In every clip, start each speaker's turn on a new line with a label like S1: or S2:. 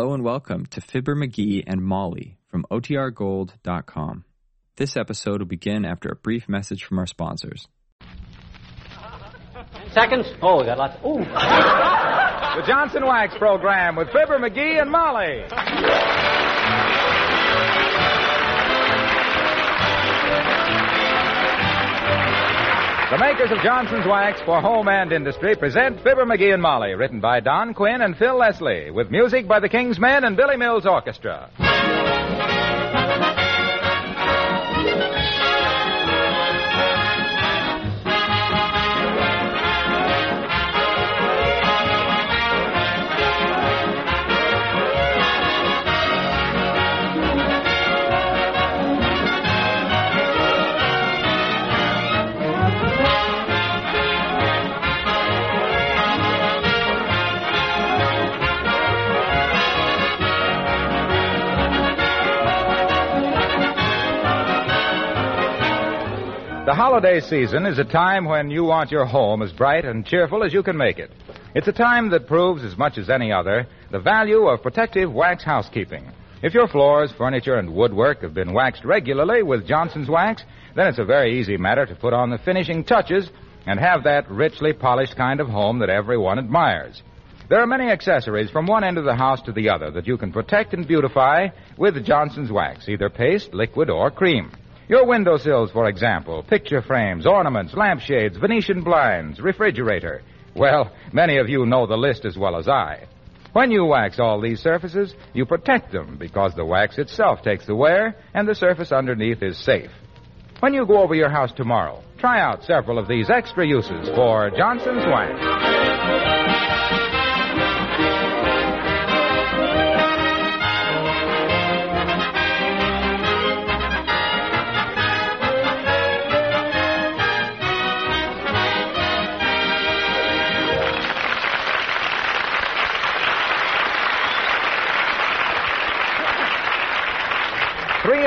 S1: Hello and welcome to Fibber McGee and Molly from OTRGold.com. This episode will begin after a brief message from our sponsors.
S2: Seconds? Oh, we got lots. Ooh.
S3: The Johnson Wax Program with Fibber McGee and Molly. The makers of Johnson's Wax for home and industry present Fibber McGee and Molly, written by Don Quinn and Phil Leslie, with music by the King's Men and Billy Mills Orchestra. The holiday season is a time when you want your home as bright and cheerful as you can make it. It's a time that proves, as much as any other, the value of protective wax housekeeping. If your floors, furniture, and woodwork have been waxed regularly with Johnson's Wax, then it's a very easy matter to put on the finishing touches and have that richly polished kind of home that everyone admires. There are many accessories from one end of the house to the other that you can protect and beautify with Johnson's Wax, either paste, liquid, or cream. Your windowsills, for example, picture frames, ornaments, lampshades, Venetian blinds, refrigerator. Well, many of you know the list as well as I. When you wax all these surfaces, you protect them because the wax itself takes the wear and the surface underneath is safe. When you go over your house tomorrow, try out several of these extra uses for Johnson's Wax.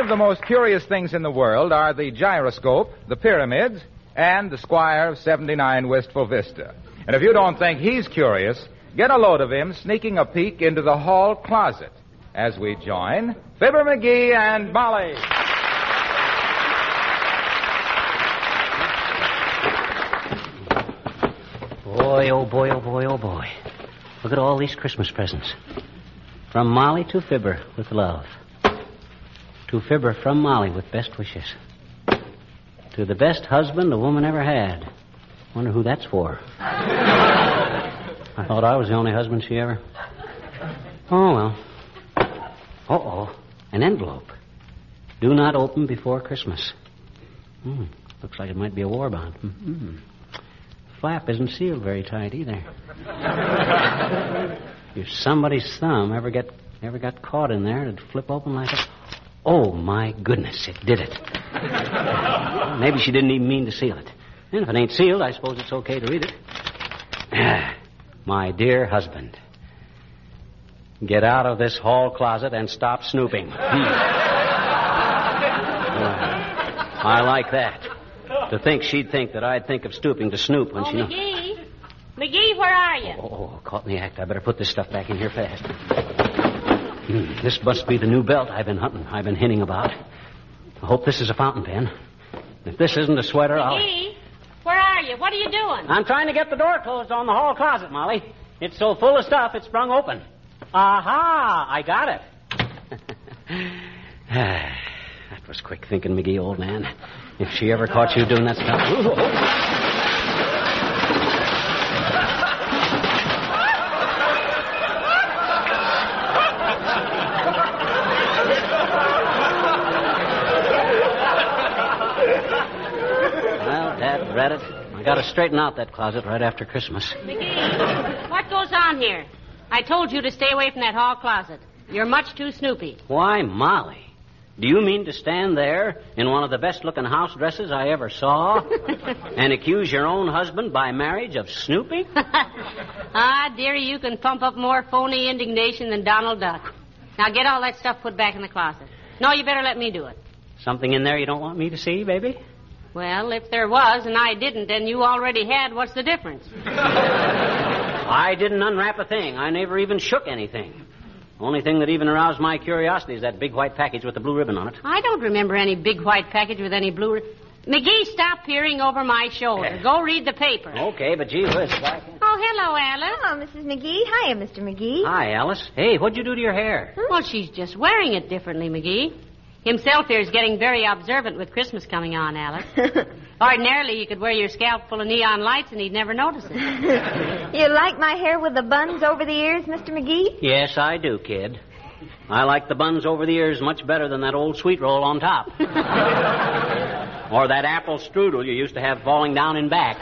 S3: Of the most curious things in the world are the gyroscope, the pyramids, and the Squire of 79 Wistful Vista. And if you don't think he's curious, get a load of him sneaking a peek into the hall closet as we join Fibber McGee and Molly.
S2: Boy, oh boy, oh boy, oh boy. Look at all these Christmas presents. From Molly to Fibber with love. To Fibber from Molly with best wishes. To the best husband a woman ever had. Wonder who that's for. I thought I was the only husband she ever. Oh, well. Uh oh. An envelope. Do not open before Christmas. Hmm. Looks like it might be a war bond. Hmm. Flap isn't sealed very tight either. if somebody's thumb ever get ever got caught in there, it'd flip open like a. Oh my goodness! It did it. Maybe she didn't even mean to seal it. And if it ain't sealed, I suppose it's okay to read it. my dear husband, get out of this hall closet and stop snooping. Hmm. I like that. To think she'd think that I'd think of stooping to snoop when
S4: Oh,
S2: she knows.
S4: McGee. McGee, where are you?
S2: Oh, caught in the act. I better put this stuff back in here fast. Hmm, this must be the new belt I've been hunting, I've been hinting about. I hope this is a fountain pen. If this isn't a sweater, I'll.
S4: McGee, where are you? What are you doing?
S2: I'm trying to get the door closed on the hall closet, Molly. It's so full of stuff, it's sprung open. Aha! I got it. that was quick thinking, McGee, old man. If she ever caught you doing that stuff. Ooh, oh. Dad, it. I got to straighten out that closet right after Christmas.
S4: McGee, what goes on here? I told you to stay away from that hall closet. You're much too snoopy.
S2: Why, Molly? Do you mean to stand there in one of the best looking house dresses I ever saw and accuse your own husband by marriage of snooping?
S4: ah, dearie, you can pump up more phony indignation than Donald Duck. Now get all that stuff put back in the closet. No, you better let me do it.
S2: Something in there you don't want me to see, baby?
S4: Well, if there was and I didn't and you already had, what's the difference?
S2: I didn't unwrap a thing. I never even shook anything. Only thing that even aroused my curiosity is that big white package with the blue ribbon on it.
S4: I don't remember any big white package with any blue. ri- McGee, stop peering over my shoulder. Go read the paper.
S2: Okay, but gee whiz. why can't-
S4: Oh, hello, Alice.
S5: Hello, Mrs. McGee. Hiya, Mr. McGee.
S2: Hi, Alice. Hey, what'd you do to your hair?
S4: Well, she's just wearing it differently, McGee. Himself here is getting very observant with Christmas coming on, Alice. Ordinarily, you could wear your scalp full of neon lights and he'd never notice it.
S5: you like my hair with the buns over the ears, Mr. McGee?
S2: Yes, I do, kid. I like the buns over the ears much better than that old sweet roll on top. or that apple strudel you used to have falling down in back.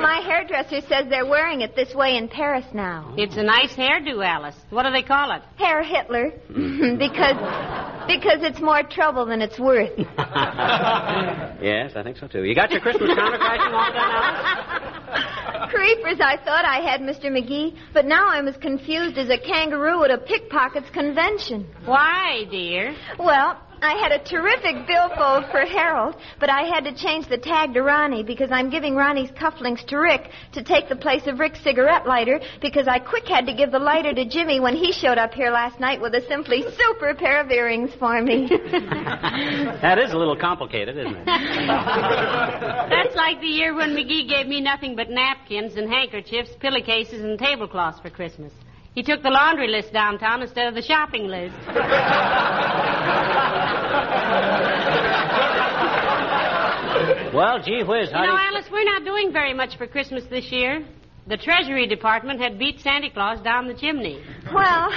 S5: My hairdresser says they're wearing it this way in Paris now.
S4: It's a nice hairdo, Alice. What do they call it?
S5: Hair Hitler. because because it's more trouble than it's worth.
S2: yes, I think so too. You got your Christmas counterfacting all done, Alice?
S5: Creepers, I thought I had, Mr. McGee, but now I'm as confused as a kangaroo at a pickpockets convention.
S4: Why, dear?
S5: Well, I had a terrific billfold for Harold, but I had to change the tag to Ronnie because I'm giving Ronnie's cufflinks to Rick to take the place of Rick's cigarette lighter because I quick had to give the lighter to Jimmy when he showed up here last night with a simply super pair of earrings for me.
S2: That is a little complicated, isn't it?
S4: That's like the year when McGee gave me nothing but napkins and handkerchiefs, pillowcases, and tablecloths for Christmas. He took the laundry list downtown instead of the shopping list.
S2: Well, gee whiz, how
S4: You know,
S2: do you...
S4: Alice, we're not doing very much for Christmas this year. The Treasury Department had beat Santa Claus down the chimney.
S5: well,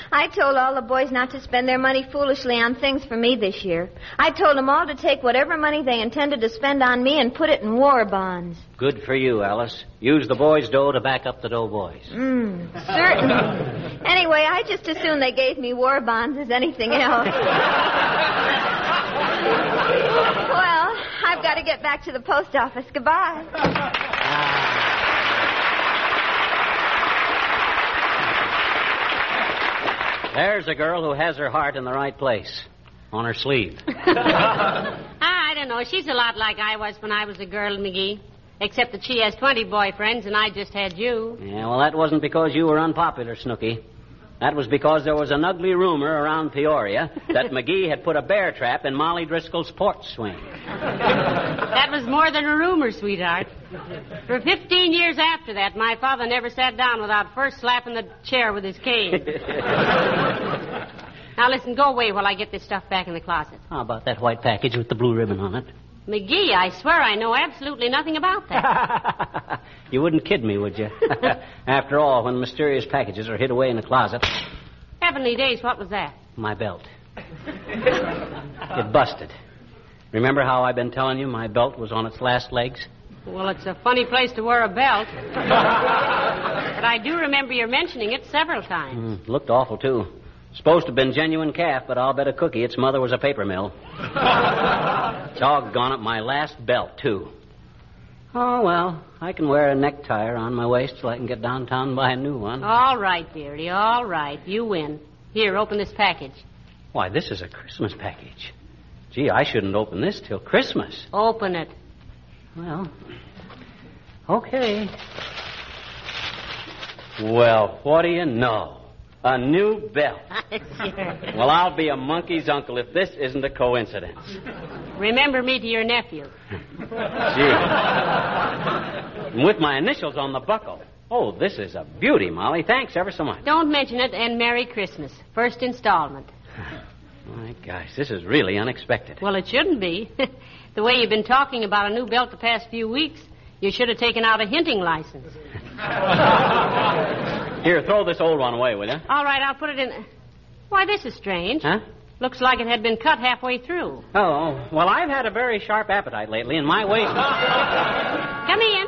S5: I told all the boys not to spend their money foolishly on things for me this year. I told them all to take whatever money they intended to spend on me and put it in war bonds.
S2: Good for you, Alice. Use the boys' dough to back up the dough boys.
S5: Mm, certainly. anyway, I just assume they gave me war bonds as anything else. well, I've got to get back to the post office. Goodbye.
S2: There's a girl who has her heart in the right place. On her sleeve.
S4: Ah, I don't know. She's a lot like I was when I was a girl, McGee. Except that she has 20 boyfriends and I just had you.
S2: Yeah, well, that wasn't because you were unpopular, Snooky. That was because there was an ugly rumor around Peoria that McGee had put a bear trap in Molly Driscoll's porch swing.
S4: That was more than a rumor, sweetheart. For 15 years after that, my father never sat down without first slapping the chair with his cane. now listen, go away while I get this stuff back in the closet.
S2: How about that white package with the blue ribbon on it?
S4: McGee, I swear I know absolutely nothing about that.
S2: you wouldn't kid me, would you? After all, when mysterious packages are hid away in a closet,
S4: Heavenly days, what was that?
S2: my belt. it busted. Remember how I've been telling you my belt was on its last legs?
S4: Well, it's a funny place to wear a belt. but I do remember your mentioning it several times.
S2: Mm, looked awful, too. Supposed to have been genuine calf, but I'll bet a cookie its mother was a paper mill. Doggone it, my last belt, too. Oh, well, I can wear a necktie around my waist till I can get downtown and buy a new one.
S4: All right, dearie, all right. You win. Here, open this package.
S2: Why, this is a Christmas package. Gee, I shouldn't open this till Christmas.
S4: Open it.
S2: Well, okay. Well, what do you know? A new belt.
S4: Sure.
S2: Well, I'll be a monkey's uncle if this isn't a coincidence.
S4: Remember me to your nephew.
S2: Gee. With my initials on the buckle. Oh, this is a beauty, Molly. Thanks ever so much.
S4: Don't mention it, and Merry Christmas. First installment.
S2: My gosh, this is really unexpected.
S4: Well, it shouldn't be. the way you've been talking about a new belt the past few weeks, you should have taken out a hinting license.
S2: Here, throw this old one away, will you?
S4: All right, I'll put it in. Why, this is strange.
S2: Huh?
S4: Looks like it had been cut halfway through.
S2: Oh, oh. well, I've had a very sharp appetite lately, and my weight.
S4: Come in.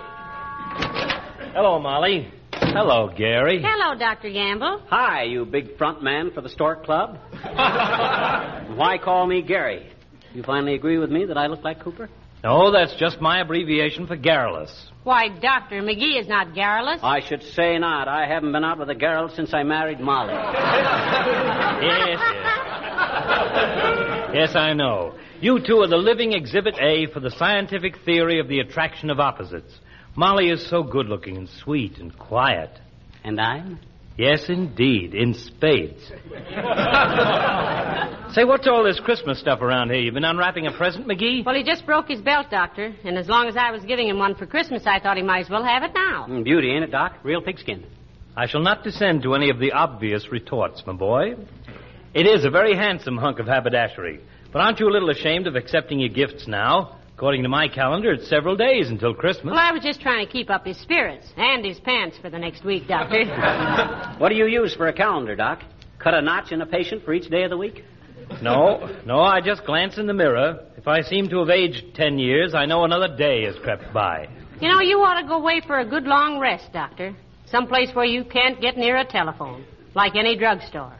S6: Hello, Molly. Hello, Gary.
S4: Hello, Dr. Gamble.
S2: Hi, you big front man for the Stork Club. Why call me Gary? You finally agree with me that I look like Cooper?
S6: No, that's just my abbreviation for garrulous.
S4: Why, Doctor, McGee is not garrulous.
S2: I should say not. I haven't been out with a girl since I married Molly.
S6: Yes, yes. Yes, I know. You two are the living exhibit A for the scientific theory of the attraction of opposites. Molly is so good looking and sweet and quiet.
S2: And I'm?
S6: Yes, indeed, in spades. Say, what's all this Christmas stuff around here? You've been unwrapping a present, McGee?
S4: Well, he just broke his belt, Doctor. And as long as I was giving him one for Christmas, I thought he might as well have it now.
S2: Mm, Beauty, ain't it, Doc? Real pigskin.
S6: I shall not descend to any of the obvious retorts, my boy. It is a very handsome hunk of haberdashery. But aren't you a little ashamed of accepting your gifts now? According to my calendar, it's several days until Christmas.
S4: Well, I was just trying to keep up his spirits and his pants for the next week, Doctor.
S2: What do you use for a calendar, Doc? Cut a notch in a patient for each day of the week?
S6: No, no, I just glance in the mirror. If I seem to have aged ten years, I know another day has crept by.
S4: you know, you ought to go away for a good long rest, Doctor. Someplace where you can't get near a telephone, like any drugstore.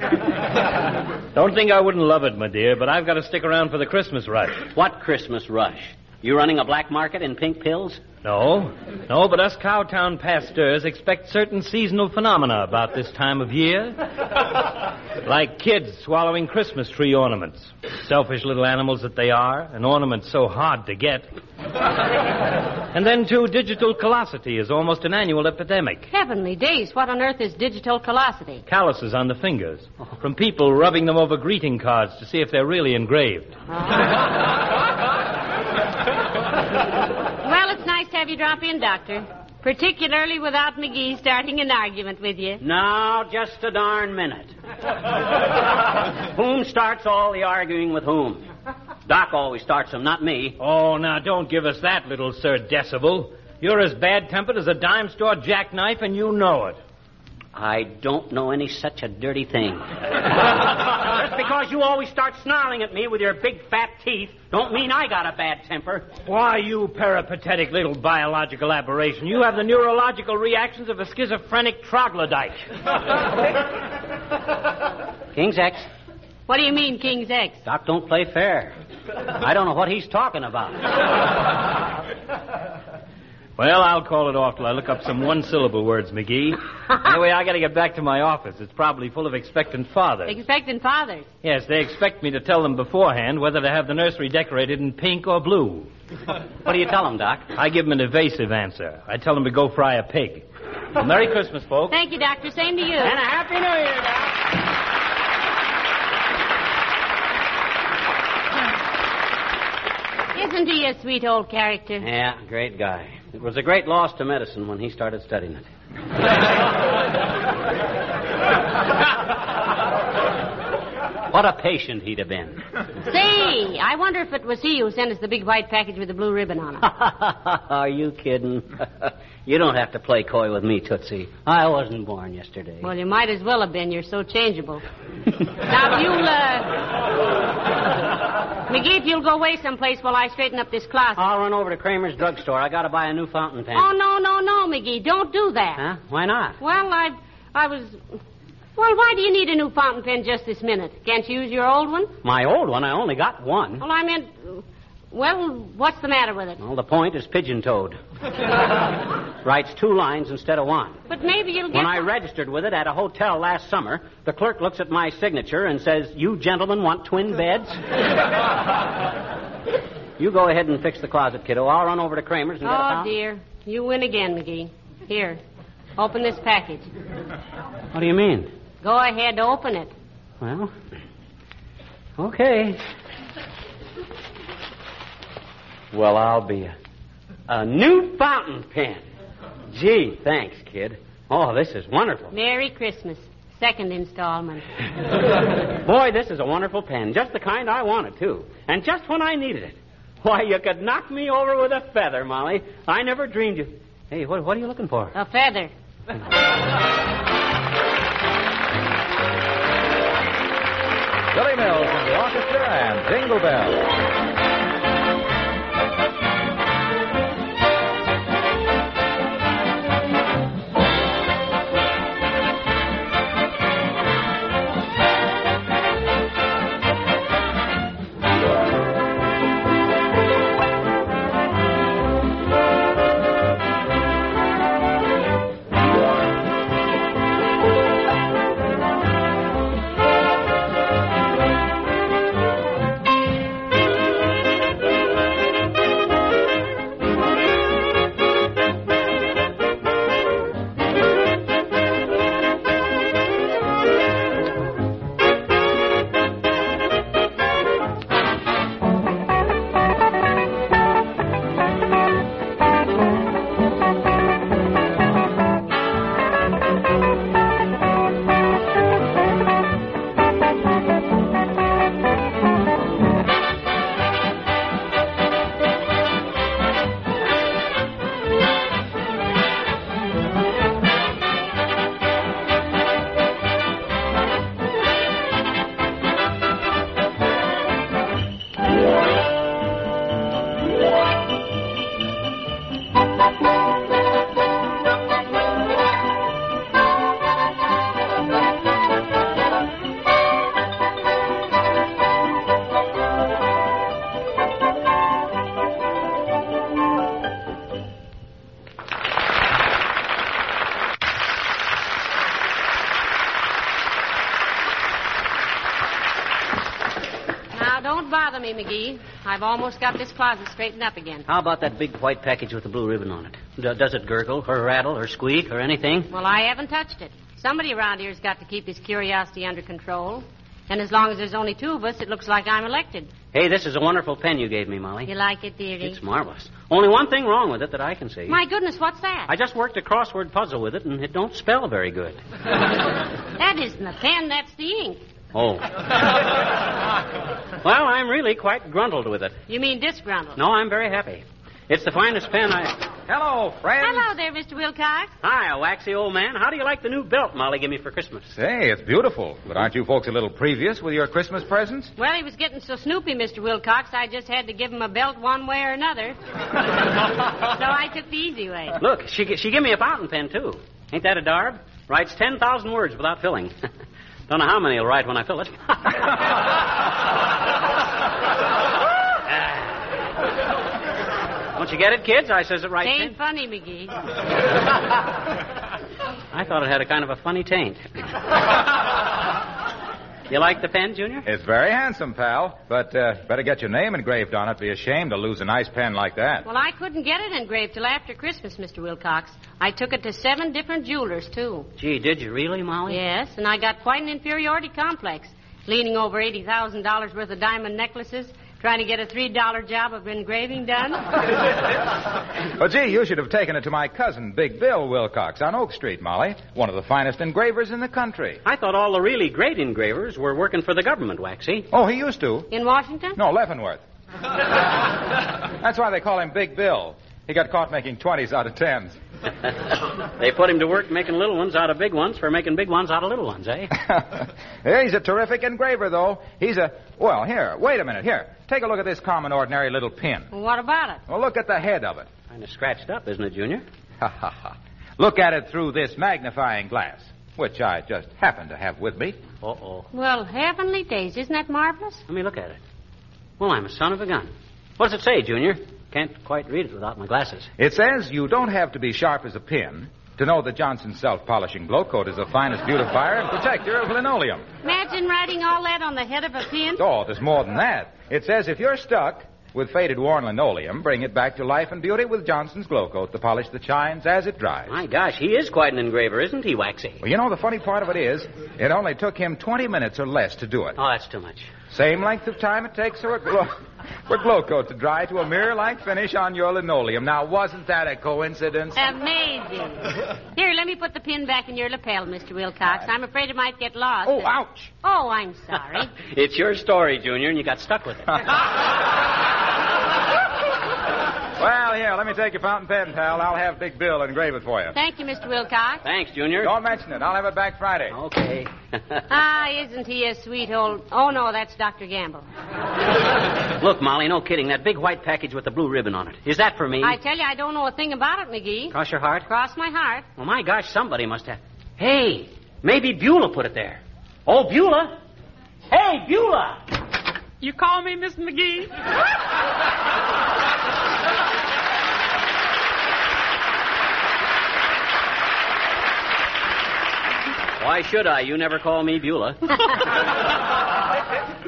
S6: Don't think I wouldn't love it, my dear, but I've got to stick around for the Christmas rush.
S2: What Christmas rush? You running a black market in pink pills?
S6: No, no, but us Cowtown pasteurs expect certain seasonal phenomena about this time of year. like kids swallowing Christmas tree ornaments. Selfish little animals that they are, and ornaments so hard to get. and then, too, digital callosity is almost an annual epidemic.
S4: Heavenly days, what on earth is digital callosity?
S6: Calluses on the fingers from people rubbing them over greeting cards to see if they're really engraved.
S4: Well, it's nice to have you drop in, Doctor. Particularly without McGee starting an argument with you.
S2: No, just a darn minute. whom starts all the arguing with whom? Doc always starts them, not me.
S6: Oh, now don't give us that, little Sir Decibel. You're as bad tempered as a dime store jackknife, and you know it.
S2: I don't know any such a dirty thing. Just because you always start snarling at me with your big fat teeth, don't mean I got a bad temper.
S6: Why, you peripatetic little biological aberration. You have the neurological reactions of a schizophrenic troglodyte.
S2: King's X.
S4: What do you mean, King's X?
S2: Doc don't play fair. I don't know what he's talking about.
S6: Well, I'll call it off till I look up some one syllable words, McGee. Anyway, I gotta get back to my office. It's probably full of expectant fathers.
S4: Expectant fathers.
S6: Yes, they expect me to tell them beforehand whether to have the nursery decorated in pink or blue.
S2: What do you tell them, Doc?
S6: I give them an evasive answer. I tell them to go fry a pig. Well, Merry Christmas, folks.
S4: Thank you, Doctor. Same to you.
S2: And a Happy New Year, Doc.
S4: Isn't he a sweet old character?
S2: Yeah, great guy. It was a great loss to medicine when he started studying it. what a patient he'd have been.
S4: Say, I wonder if it was he who sent us the big white package with the blue ribbon on it.
S2: Are you kidding? you don't have to play coy with me, Tootsie. I wasn't born yesterday.
S4: Well, you might as well have been. You're so changeable. now, if you'll, uh... McGee, if you'll go away someplace while I straighten up this closet.
S2: I'll run over to Kramer's drugstore. I gotta buy a new fountain pen.
S4: Oh, no, no, no, McGee. Don't do that.
S2: Huh? Why not?
S4: Well, I, I was... Well, why do you need a new fountain pen just this minute? Can't you use your old one?
S2: My old one, I only got one.
S4: Well, I meant... Well, what's the matter with it?
S2: Well, the point is pigeon-toed. Writes two lines instead of one.
S4: But maybe you'll get...
S2: When I registered with it at a hotel last summer, the clerk looks at my signature and says, You gentlemen want twin beds? you go ahead and fix the closet, kiddo. I'll run over to Kramer's and get a
S4: Oh, dear. You win again, McGee. Here. Open this package.
S2: What do you mean?
S4: Go ahead, open it.
S2: Well, okay. Well, I'll be a, a new fountain pen. Gee, thanks, kid. Oh, this is wonderful.
S4: Merry Christmas. Second installment.
S2: Boy, this is a wonderful pen. Just the kind I wanted, too. And just when I needed it. Why, you could knock me over with a feather, Molly. I never dreamed you. Hey, what, what are you looking for?
S4: A feather.
S3: Billy Mills and the orchestra and Jingle Bell.
S4: McGee. I've almost got this closet straightened up again.
S2: How about that big white package with the blue ribbon on it? D- does it gurgle or rattle or squeak or anything?
S4: Well, I haven't touched it. Somebody around here's got to keep his curiosity under control. And as long as there's only two of us, it looks like I'm elected.
S2: Hey, this is a wonderful pen you gave me, Molly.
S4: You like it, dearie?
S2: It's marvelous. Only one thing wrong with it that I can see.
S4: My goodness, what's that?
S2: I just worked a crossword puzzle with it, and it don't spell very good.
S4: That isn't the pen, that's the ink.
S2: Oh. well, I'm really quite gruntled with it.
S4: You mean disgruntled?
S2: No, I'm very happy. It's the finest pen I.
S3: Hello, friends.
S4: Hello there, Mr. Wilcox.
S2: Hi, a waxy old man. How do you like the new belt Molly gave me for Christmas?
S3: Say, it's beautiful. But aren't you folks a little previous with your Christmas presents?
S4: Well, he was getting so snoopy, Mr. Wilcox, I just had to give him a belt one way or another. so I took the easy way.
S2: Look, she she gave me a fountain pen too. Ain't that a darb? Writes ten thousand words without filling. Don't know how many he'll write when I fill it. Don't you get it, kids? I says it right.
S4: Ain't funny, McGee.
S2: I thought it had a kind of a funny taint. you like the pen, Junior?
S3: It's very handsome, pal. But uh, better get your name engraved on it. Be ashamed to lose a nice pen like that.
S4: Well, I couldn't get it engraved till after Christmas, Mr. Wilcox. I took it to seven different jewelers, too.
S2: Gee, did you really, Molly?
S4: Yes, and I got quite an inferiority complex, leaning over $80,000 worth of diamond necklaces, trying to get a $3 job of engraving done.
S3: Well, gee, you should have taken it to my cousin, Big Bill Wilcox, on Oak Street, Molly. One of the finest engravers in the country.
S2: I thought all the really great engravers were working for the government, Waxy.
S3: Oh, he used to.
S4: In Washington?
S3: No, Leavenworth. That's why they call him Big Bill. He got caught making 20s out of 10s.
S2: they put him to work making little ones out of big ones for making big ones out of little ones, eh?
S3: yeah, he's a terrific engraver, though. He's a. Well, here, wait a minute. Here, take a look at this common, ordinary little pin.
S4: Well, what about it?
S3: Well, look at the head of it.
S2: kind of scratched up, isn't it, Junior?
S3: Ha ha ha. Look at it through this magnifying glass, which I just happen to have with me.
S2: Uh-oh.
S4: Well, heavenly days, isn't that marvelous?
S2: Let me look at it. Well, I'm a son of a gun. What does it say, Junior? Can't quite read it without my glasses.
S3: It says you don't have to be sharp as a pin to know that Johnson's self-polishing Glo-Coat is the finest beautifier and protector of linoleum.
S4: Imagine writing all that on the head of a pin.
S3: Oh, there's more than that. It says if you're stuck with faded worn linoleum, bring it back to life and beauty with Johnson's Glo-Coat, the polish that shines as it dries.
S2: My gosh, he is quite an engraver, isn't he, Waxy?
S3: Well, you know, the funny part of it is, it only took him 20 minutes or less to do it.
S2: Oh, that's too much.
S3: Same length of time it takes for a glow, for Glo-Coat to dry to a mirror-like finish on your linoleum. Now, wasn't that a coincidence?
S4: Amazing. Here, let me put the pin back in your lapel, Mr. Wilcox. I'm afraid it might get lost.
S3: Oh, ouch!
S4: Oh, I'm sorry.
S2: It's your story, Junior, and you got stuck with it.
S3: Well, here, let me take your fountain pen, pal. I'll have Big Bill engrave it for you.
S4: Thank you, Mr. Wilcox.
S2: Thanks, Junior.
S3: Don't mention it. I'll have it back Friday.
S2: Okay.
S4: Ah, isn't he a sweet old... Oh, no, that's Dr. Gamble.
S2: Look, Molly, no kidding. That big white package with the blue ribbon on it. Is that for me?
S4: I tell you, I don't know a thing about it, McGee.
S2: Cross your heart?
S4: Cross my heart.
S2: Well, my gosh, somebody must have. Hey, maybe Beulah put it there. Oh, Beulah. Hey, Beulah.
S7: You call me Miss McGee?
S2: Why should I? You never call me Beulah.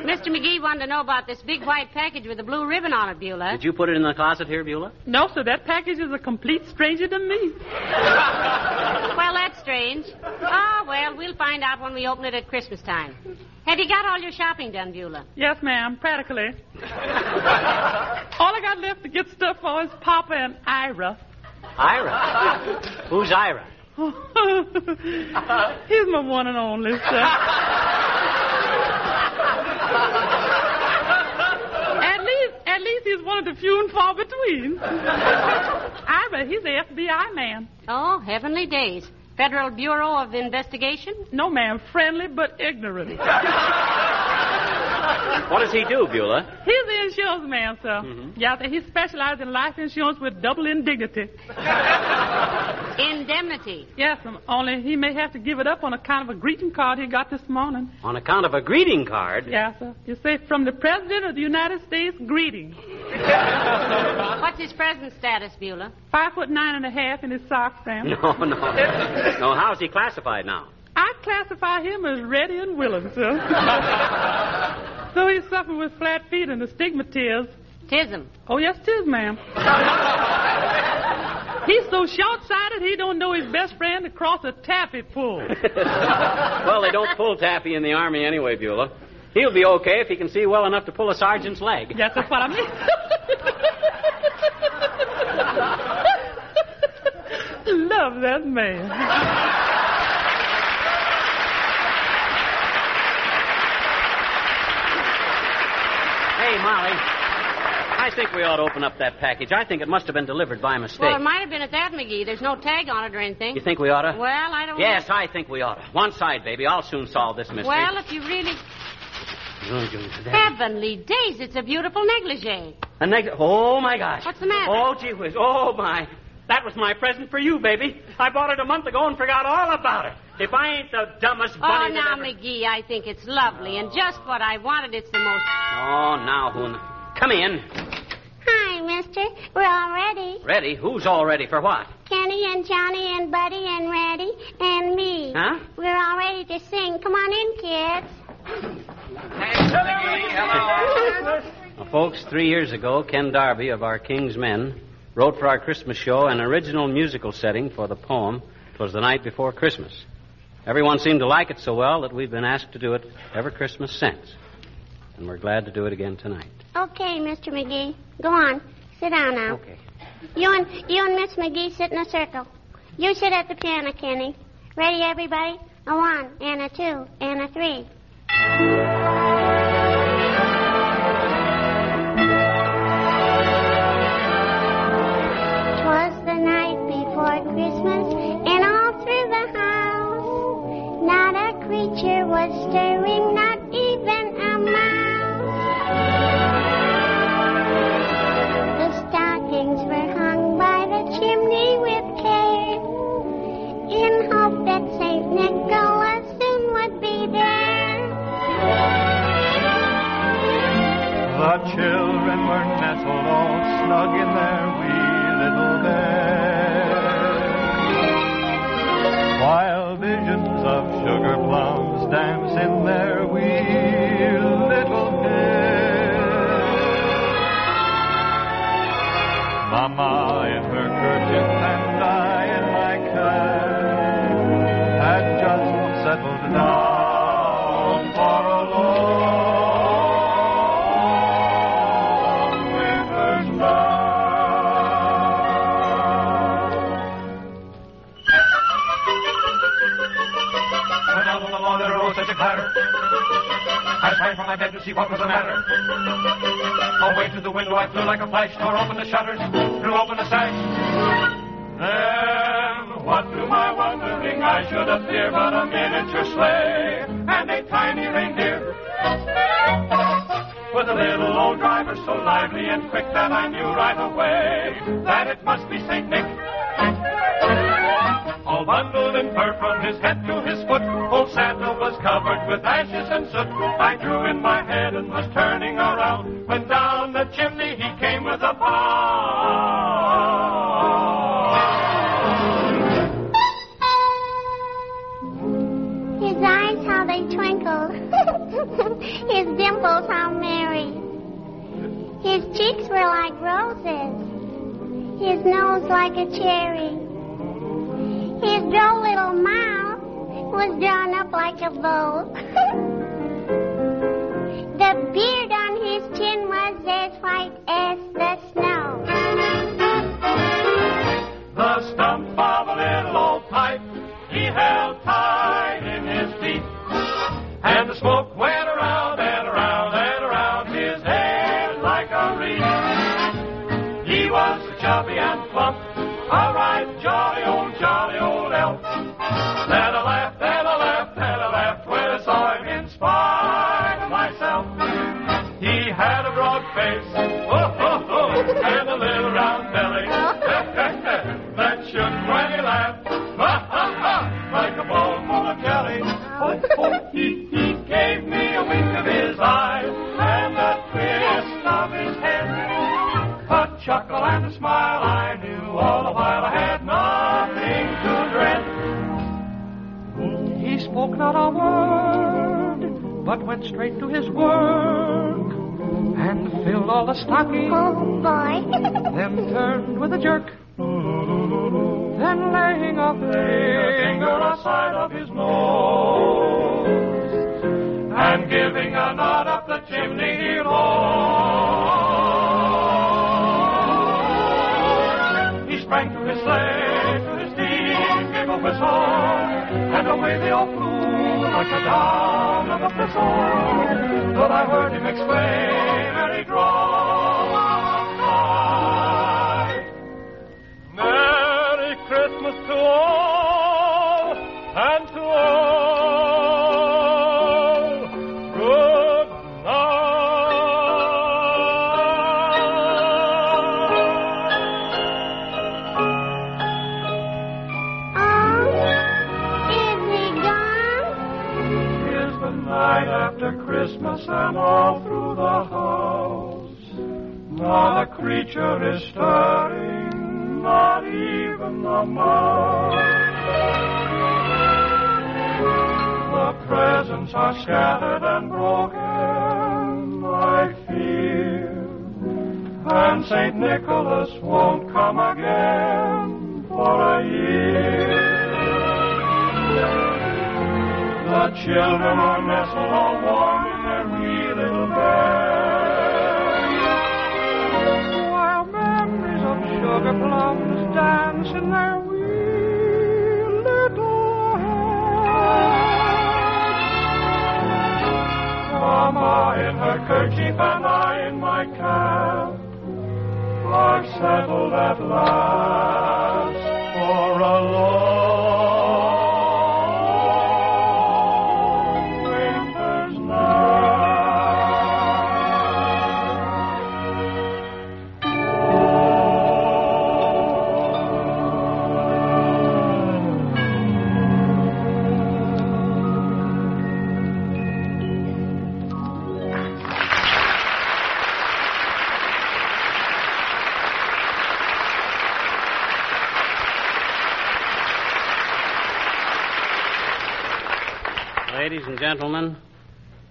S4: Mr. McGee wanted to know about this big white package with a blue ribbon on it, Beulah.
S2: Did you put it in the closet here, Beulah?
S7: No, sir, that package is a complete stranger to me.
S4: Well, that's strange. Oh, well, we'll find out when we open it at Christmas time. Have you got all your shopping done, Beulah?
S7: Yes, ma'am, practically. All I got left to get stuff for is Papa and Ira.
S2: Ira. Who's Ira?
S7: He's my one and only, sir. at least, at least he's one of the few and far between. Ira, he's the FBI man.
S4: Oh, heavenly days. Federal Bureau of Investigation?
S7: No, ma'am, friendly but ignorant.
S2: What does he do, Beulah?
S7: He's the insurance man, sir. Mm-hmm. Yeah, sir, he specializes in life insurance with double indignity.
S4: Indemnity.
S7: Yes, um, only he may have to give it up on account of a greeting card he got this morning.
S2: On account of a greeting card.
S7: Yes, sir. You say, from the President of the United States, greeting.
S4: What's his present status, Beulah?
S7: Five foot nine and a half in his socks, stamp.
S2: No, no. No, how's he classified now?
S7: I classify him as ready and willing, sir. So he's suffering with flat feet and astigmatism.
S4: Tism.
S7: Oh, yes, tis, ma'am. He's so short-sighted he don't know his best friend across a taffy pull.
S2: well, they don't pull taffy in the Army anyway, Beulah. He'll be okay if he can see well enough to pull a sergeant's leg.
S7: Yes, that's what I mean. Love that man.
S2: Hey, Molly. I think we ought to open up that package. I think it must have been delivered by mistake.
S4: Well, it might have been at that, McGee. There's no tag on it or anything.
S2: You think we ought to?
S4: Well, I don't
S2: Yes,
S4: know.
S2: I think we ought to. One side, baby. I'll soon solve this mystery.
S4: Well, if you really. Heavenly days, it's a beautiful negligee.
S2: A neg- oh, my gosh.
S4: What's the matter?
S2: Oh, gee whiz. Oh, my. That was my present for you, baby. I bought it a month ago and forgot all about it. If I ain't the dumbest bunny.
S4: Oh,
S2: bunny
S4: now,
S2: ever...
S4: McGee, I think it's lovely and just what I wanted. It's the most.
S2: Oh, now, who... Come in.
S8: Hi, mister. We're all ready.
S2: Who's all ready for what?
S8: Kenny and Johnny and Buddy and Reddy and me.
S2: Huh?
S8: We're all ready to sing. Come on in, kids.
S2: Well, folks, three years ago, Ken Darby of our King's Men wrote for our Christmas show an original musical setting for the poem, "'Twas the Night Before Christmas. Everyone seemed to like it so well that we've been asked to do it every Christmas since. And we're glad to do it again tonight.
S8: Okay, Mr. McGee. Go on. Sit down now.
S2: Okay.
S8: You and you and Miss McGee sit in a circle. You sit at the piano, Kenny. Ready, everybody? A one and a two and a three. Twas the night before Christmas, and all through the house, not a creature was stirring, not
S9: arose such a clatter. I sprang from my bed to see what was the matter. Away to the window I flew like a flash, tore open the shutters, threw open the sash. Then, what to my wondering I should appear but a miniature sleigh and a tiny reindeer. With a little old driver so lively and quick that I knew right away that it must be St. Nick. All bundled in fur from his head to his foot, old Santa was covered with ashes and soot. I drew in my head and was turning around when down the chimney he came with a bound.
S8: His eyes, how they twinkled. His dimples, how merry. His cheeks were like roses. His nose like a cherry. His droll little mouth was drawn up like a bow. the beard on his chin was as white as the snow.
S9: The stump of a little old pipe he held to dread. He spoke not a word,
S10: but went straight to his work and filled all the stockings.
S8: Oh, boy.
S10: then turned with a jerk. Then laying a finger aside of his nose
S9: and giving a nod up the chimney he. He sprang to his sleigh, to his team, gave a whistle, and away they all flew like the down of a thistle. But I heard him exclaim, and he outside. Merry Christmas to all, and to all. A is stirring, not even the mouse. The presents are scattered and broken, I fear. And St. Nicholas won't come again for a year. The children are
S10: dance in their wee little heads.
S9: Mama in her kerchief and I in my cap are settled at last for a long
S2: gentlemen,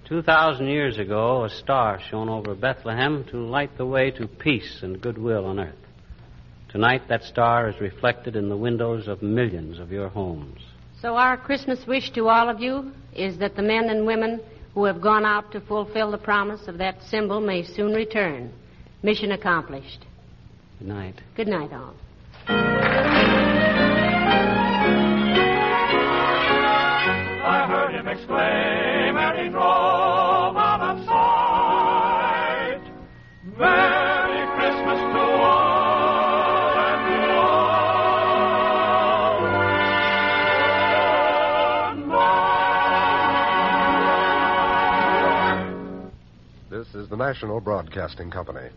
S2: 2,000 years ago, a star shone over Bethlehem to light the way to peace and goodwill on earth. Tonight, that star is reflected in the windows of millions of your homes.
S4: So, our Christmas wish to all of you is that the men and women who have gone out to fulfill the promise of that symbol may soon return. Mission accomplished.
S2: Good night.
S4: Good night, all.
S9: Exclaim, and he drove out of sight. Merry Christmas to all, and to all.
S11: This is the National Broadcasting Company.